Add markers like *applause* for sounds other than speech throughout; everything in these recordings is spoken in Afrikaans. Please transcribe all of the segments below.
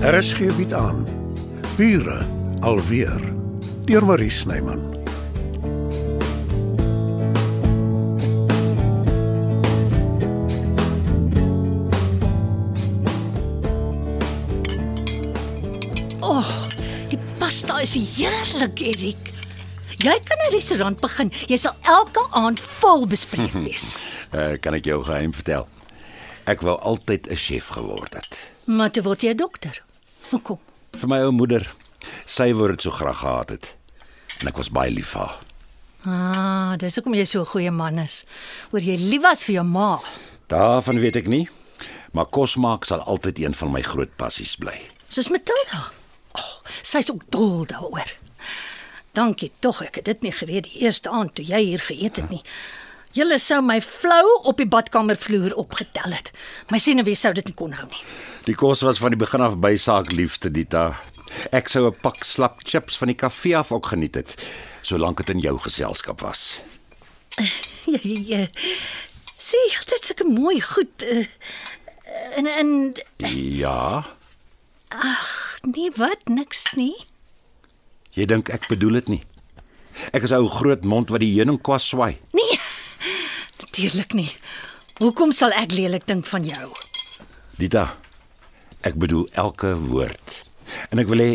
RSG bied aan Bure alweer deur Marie Snyman. Die pasta is heerlik, Erik. Jy kan 'n restaurant begin. Jy sal elke aand vol bespreek wees. Uh, *laughs* kan ek jou geheim vertel? Ek wou altyd 'n chef geword het. maar toe word jy 'n dokter. Hoekom? Vir my ou moeder, sy wou dit so graag gehad het. En ek was baie lief vir haar. Ah, dis hoekom jy so 'n goeie man is. Oor jy lief was vir jou ma. Daarvan weet ek nie, maar kos maak sal altyd een van my groot passies bly. Soos Matilda. Oh, sy's ook dol daaroor. Dankie tog, ek het dit nie geweet die eerste aand toe jy hier geëet het nie. Julle sou my flou op die badkamervloer opgetel het. My senuwee sou dit nie kon hou nie. Die kos was van die begin af by saak liefste Dita. Ek sou 'n pak slap chips van die kafee af ook geniet het, solank dit in jou geselskap was. Ja, ja, ja. Sien, dit is 'n mooi goed. Uh, en en Ja, nee, wat niks nie. jy dink ek bedoel dit nie. Ek is ou groot mond wat die heuningkwas swai. Nee. Natuurlik nie. Hoekom sal ek lelik dink van jou? Dita, ek bedoel elke woord. En ek wil hê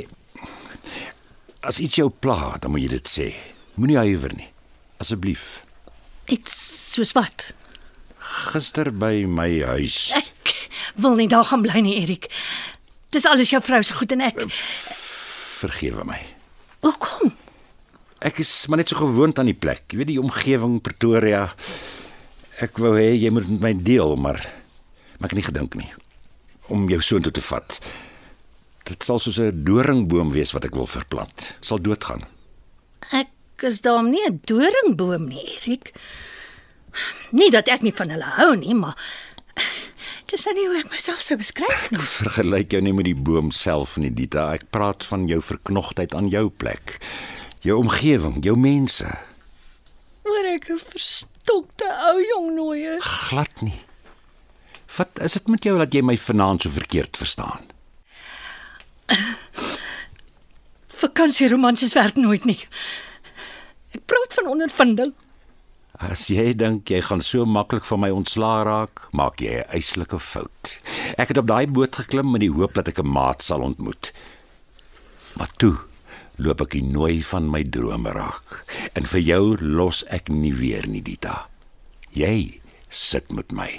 as iets jou pla, dan moet jy dit sê. Moenie huiwer nie. Asseblief. Iets soos wat? Gister by my huis. Ek wil nie daar gaan bly nie, Erik. Dis alles jou vrou se goed en ek. Vergewe my. Hoekom? Ek is maar net so gewoond aan die plek. Jy weet die omgewing Pretoria. Ek wou hê jy moet met my deel, maar maar ek het nie gedink nie om jou soontoe te vat. Dit sal soos 'n doringboom wees wat ek wil verplant. Sal doodgaan. Ek is daarom nie 'n doringboom nie, Erik. Nie dat ek nie van hulle hou nie, maar dis nou nie hoe ek myself sou beskryf nie. Vergelyk jou nie met die boom self nie, Dita. Ek praat van jou verknogtheid aan jou plek. Jou omgewing, jou mense. Maar ek 'n verstokte ou jong nooi is. Glad nie. Wat is dit met jou dat jy my vanaand so verkeerd verstaan? *coughs* Vakansieromansies werk nooit nie. Ek praat van ondervinding. As jy dink jy gaan so maklik van my ontslaa raak, maak jy 'n eislike fout. Ek het op daai boot geklim met die hoop dat ek 'n maat sal ontmoet. Maar toe loop ek die nooi van my drome raak. En vir jou los ek nie weer nie, Dita. Jy sit met my.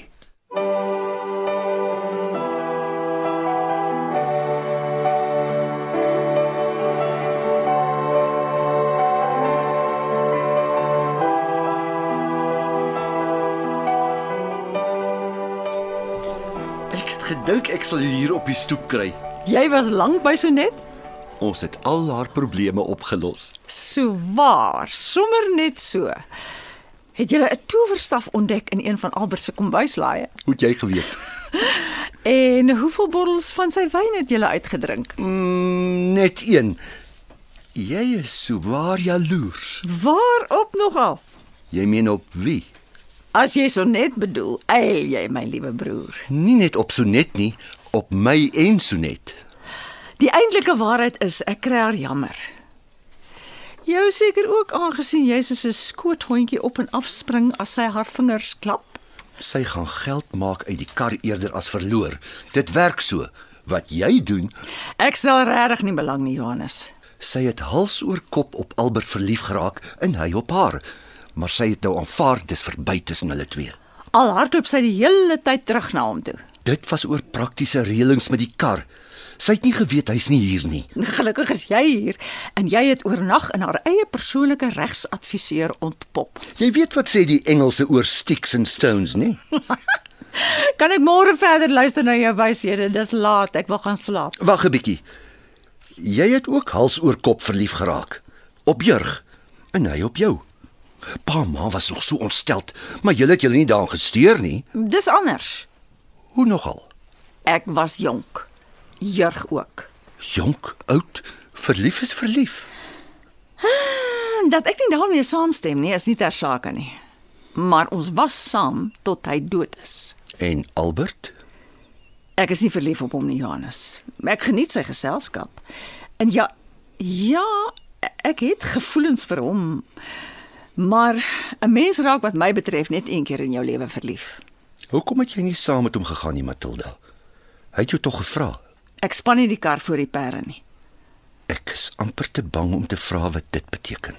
Ek het gedink ek sal jou hier op die stoep kry. Jy was lank by Sonet? Ons het al haar probleme opgelos. So waar, sommer net so. Het jy 'n towerstaf ontdek in een van Albert se kombuislaaie? Hoe het jy geweet? *laughs* En hoeveel bottels van sy wyn het jy uitgedrink? Mm, net een. Jy is so waar jaloers. Waarop nogal? Jy meen op wie? As jy Sonet bedoel, eil jy my liewe broer. Nie net op Sonet nie, op my en Sonet. Die eintlike waarheid is ek kry haar jammer. Jou seker ook aangesien jy soos 'n skoothondjie op en af spring as sy haar vingers klap. Sy gaan geld maak uit die kar eerder as verloor. Dit werk so. Wat jy doen, Ek stel regtig nie belang nie, Johannes. sy het hals oor kop op Albert verlief geraak en hy op haar. Maar sy het nou aanvaar dis verby tussen hulle twee. Al hardloop sy die hele tyd terug na hom toe. Dit was oor praktiese reëlings met die kar. Sy het nie geweet hy's nie hier nie. Gelukkig is jy hier en jy het oornag in haar eie persoonlike regsadviseur ontpop. Jy weet wat sê die Engelse oor sticks and stones, nie? *laughs* Kan ek môre verder luister na jou wyshede? Dis laat, ek wil gaan slaap. Wag 'n bietjie. Jy het ook hals oor kop verlief geraak op Jurg en hy op jou. Pa ma was nog so ontsteld, maar julle het julle nie daaraan gesteur nie. Dis anders. Hoe nogal? Ek was jonk. Jurg ook. Jonk, oud, verlief is verlief. Dat ek nie daarmee saamstem nie, is nie ter sake nie. Maar ons was saam tot hy dood is. En Albert? Ek is nie verlief op hom nie, Johannes. Ek geniet sy geselskap. En ja, ja, ek het gevoelens vir hom. Maar 'n mens raak wat my betref net een keer in jou lewe verlief. Hoekom het jy nie saam met hom gegaan nie, Matilda? Hy het jou tog gevra. Ek span nie die kar voor die perde nie. Ek is amper te bang om te vra wat dit beteken.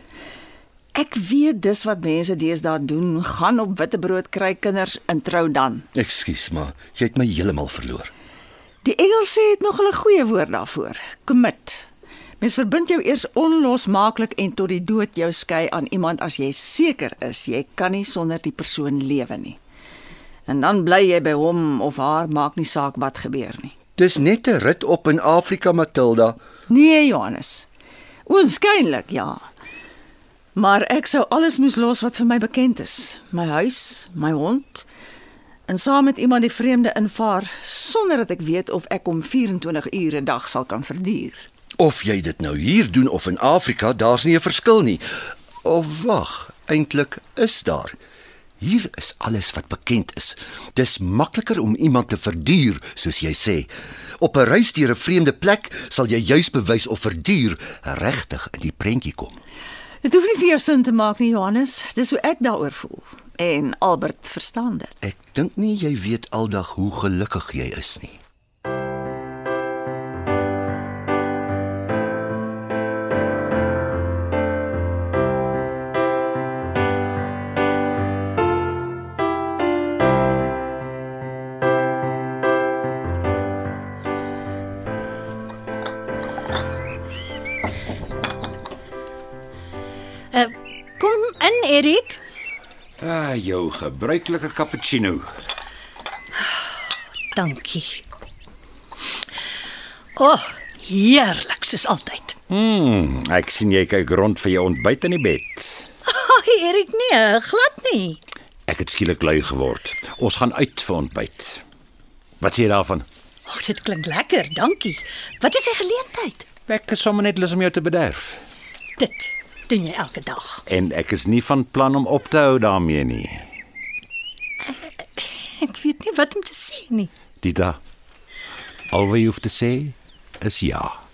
Ek weet dis wat mense deesdae doen, gaan op witbrood kry kinders en trou dan. Ekskuus, maar jy het my heeltemal verloor. Die Engelse het nog 'n goeie woord daarvoor. Commit. Mens verbind jou eers onlosmaaklik en tot die dood jou skei aan iemand as jy seker is jy kan nie sonder die persoon lewe nie. En dan bly jy by hom of haar, maak nie saak wat gebeur nie. Dis net 'n rit op in Afrika, Matilda. Nee, Johannes. Oënskynlik, ja. Maar ek sou alles moes los wat vir my bekend is. My huis, my hond en saam met iemand die vreemde invaar sonder dat ek weet of ek hom 24 ure 'n dag sal kan verduur. Of jy dit nou hier doen of in Afrika, daar's nie 'n verskil nie. Of wag, eintlik is daar. Hier is alles wat bekend is. Dis makliker om iemand te verduur, soos jy sê. Op 'n reis deur 'n vreemde plek sal jy juis bewys of verduur regtig in die prentjie kom. Dit hoef nie vir jou sin te maak nie, Johannes. Dis hoe ek daaroor voel. En Albert verstaan dit. Ek dink nie jy weet aldag hoe gelukkig jy is nie. Erik. Ah, jou gebruikelike cappuccino. Dankie. O, oh, heerlik soos altyd. Hmm, ek sien jy kyk rond vir jou ontbyt in die bed. *laughs* Ag, Erik, nee, glad nie. Ek het skielik lui geword. Ons gaan uit vir ontbyt. Wat sê jy daarvan? O, oh, dit klink lekker, dankie. Wat is die geleentheid? Ek is sommer net lus om jou te bederf. Dit doen jy elke dag. En ek is nie van plan om op te hou daarmee nie. Ek weet nie wat om te sê nie. Dita. Al wat jy hoef te sê is ja.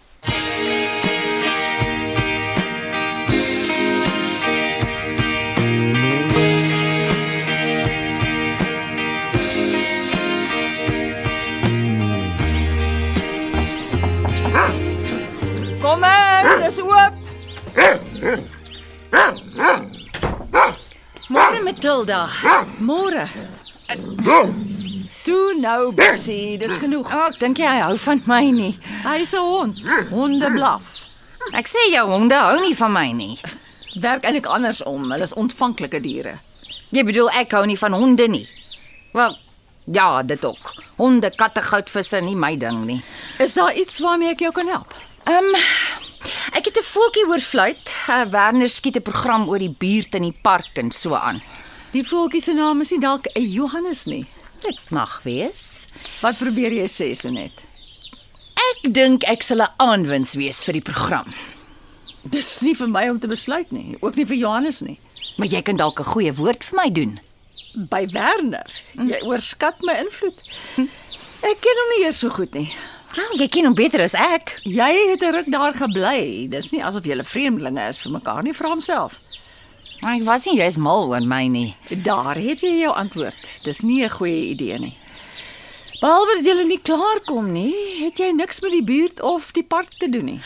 Matilda. Môre. Toe nou, Bessie, dis genoeg. Oh, ek dink jy hy hou van my nie. Hy's 'n hond. Honde blaf. Ek sê jou honde hou nie van my nie. Werk eintlik andersom. Hulle is ontvanklike diere. Jy bedoel ek hou nie van honde nie. Wel, ja, dit ook. Honde, katte, goudvisse nie my ding nie. Is daar iets waarmee ek jou kan help? Ehm um, ek het 'n voeltjie oor fluit. Uh, Werner skiet 'n program oor die buurt in die park en so aan. Die voeltjie se naam is nie dalk 'n Johannes nie. Dit mag wees. Wat probeer jy sê so net? Ek dink ek sal 'n aanwins wees vir die program. Dis nie vir my om te besluit nie, ook nie vir Johannes nie. Maar jy kan dalk 'n goeie woord vir my doen. By Werner. Jy oorskat my invloed. Ek ken hom nie eers so goed nie. Wel, jy ken hom beter as ek. Jy het 'n ruk daar gebly. Dis nie asof julle vreemdelinge is vir mekaar nie, vra homself. Maar ek was nie jy's mal oor my nie. Daar het jy jou antwoord. Dis nie 'n goeie idee nie. Behalwe dat jy nie klaar kom nie, het jy niks met die buurt of die park te doen nie.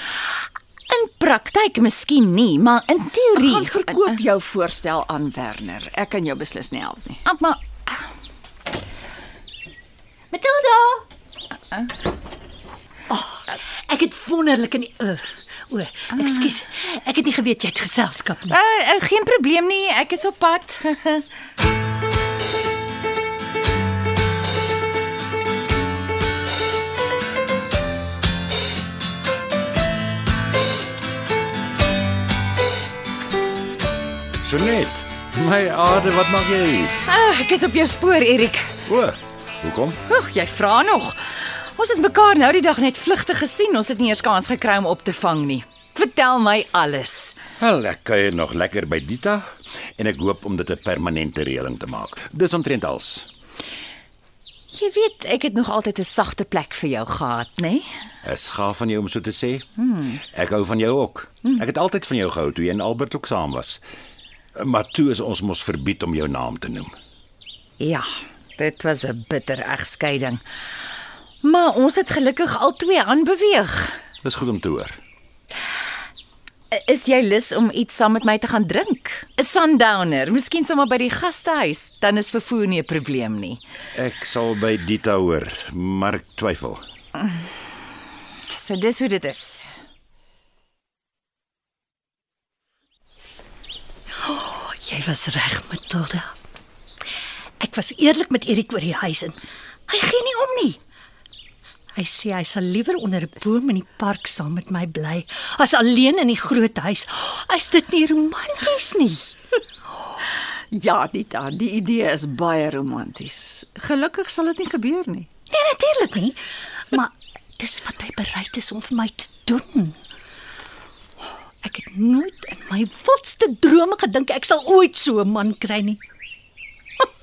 In praktyk miskien nie, maar in teorie Gaan verkoop jou voorstel aan Werner. Ek kan jou beslis nie help nie. Ah, maar Matilda. Ek het wonderlik in die uh, o, ekskuus. Ek het nie geweet jy het geselskap nie. uh, uh, geen probleem nie, ek is op pad. *laughs* So net. My aarde, wat maak jy? uh, ek is op jou spoor, Erik. O, hoekom? Oeg, jy vra nog. Ons het mekaar nou die dag net vlugtig gesien. Ons het nie eers kans gekry om op te vang nie. Vertel my alles. Wel, ek kuier nog lekker by Dita en ek hoop om dit 'n permanente reëling te maak. Dis omtrent als. Jy weet, ek het nog altyd 'n sagte plek vir jou gehad, né? Nee? Is gaaf van jou om so te sê. Ek hou van jou ook. Ek het altyd van jou gehou toe jy en Albert ook saam was. Maar toe is ons mos verbied om jou naam te noem. Ja, dit was 'n bitter egskeiding. Maar ons het gelukkig al twee aanbeweeg. Dis goed om te hoor. Is jy lus om iets saam met my te gaan drink? 'n Sundowner, miskien sommer by die gastehuis, dan is vervoer nie 'n probleem nie. Ek sal by Dita hoor, maar ek twyfel. So dis hoe dit is. Jy was reg, Matilda. Ek was eerlik met Erik oor die huis en hy gee nie om nie. Hy sê hy sal liewer onder 'n boom in die park saam met my bly as alleen in die groot huis. Is dit nie romanties nie? *laughs* Ja, Dita, die idee is baie romanties. Gelukkig sal dit nie gebeur nie. Nee, natuurlik nie. Maar dis wat hy bereid is om vir my te doen. Ek het nooit in my wildste drome gedink ek sal ooit so 'n man kry nie.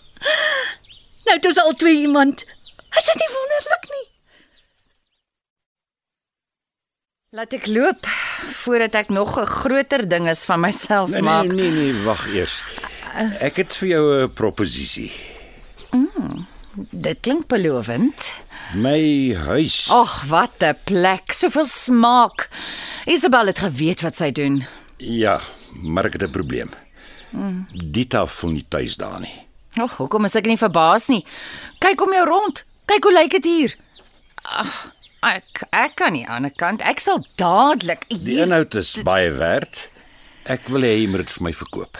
*laughs* nou dis al twee iemand. Is dit nie wonderlik nie? Laat ek loop voordat ek nog 'n groter ding is van myself Nee maak. nee nee, nee wag eers. Ek het vir jou 'n proposisie. Dit klink belovend. My huis. Ag, wat 'n plek, soveel smaak. Isabel het geweet wat sy doen. Ja, maar ek het 'n probleem. Dita voel nie tuis daar nie. Ag, hoekom is ek nie verbaas nie? Kyk om jou rond. Kyk hoe lyk dit hier. Ag, ek ek kan nie aan die ander kant. Ek sal dadelik Die inhoud is baie werd. Ek wil hê jy moet dit vir my verkoop.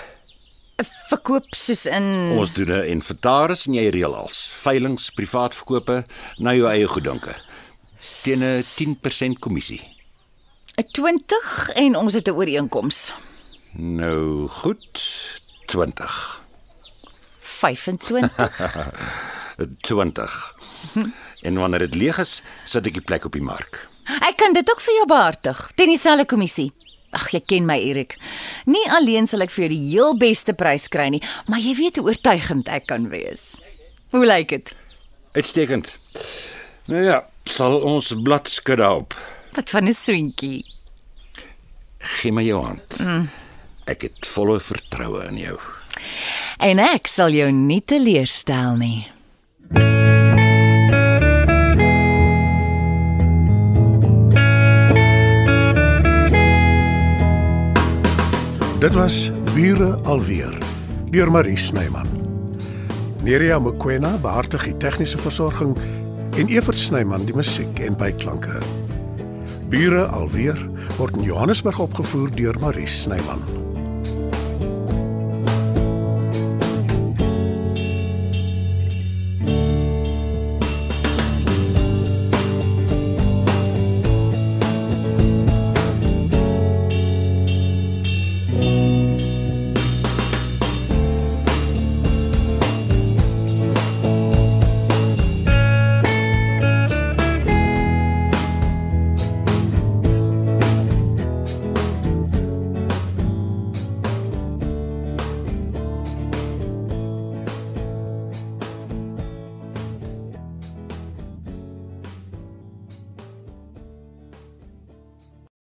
verkoop soos in Ons doen 'n inventaris en jy reël als veilinge, privaat verkope na jou eie goeddunke. Teen 'n 10% kommissie. 'n 20 en ons het 'n ooreenkoms. Nou goed, 20. 25. 20. En wanneer dit leeg is, sit ek die plek op die mark. Ek kan dit ook vir jou behartig teen dieselfde kommissie. Ag, jy ken my Erik. Nie alleen sal ek vir jou die heel beste prys kry nie, maar jy weet hoe oortuigend ek kan wees. Hoe lyk dit? Uitstekend. Nou ja, sal ons blad skud daarop. Wat van 'n soentjie? Gee my jou hand. Mm. Ek het volle vertroue in jou. En ek sal jou nie teleurstel nie. Dit was Bure alweer deur Marie Snyman. Nerea Mkwena behartig die tegniese versorging en Evert Snyman die musiek en byklanke. Bure alweer word in Johannesburg opgevoer deur Marie Snyman.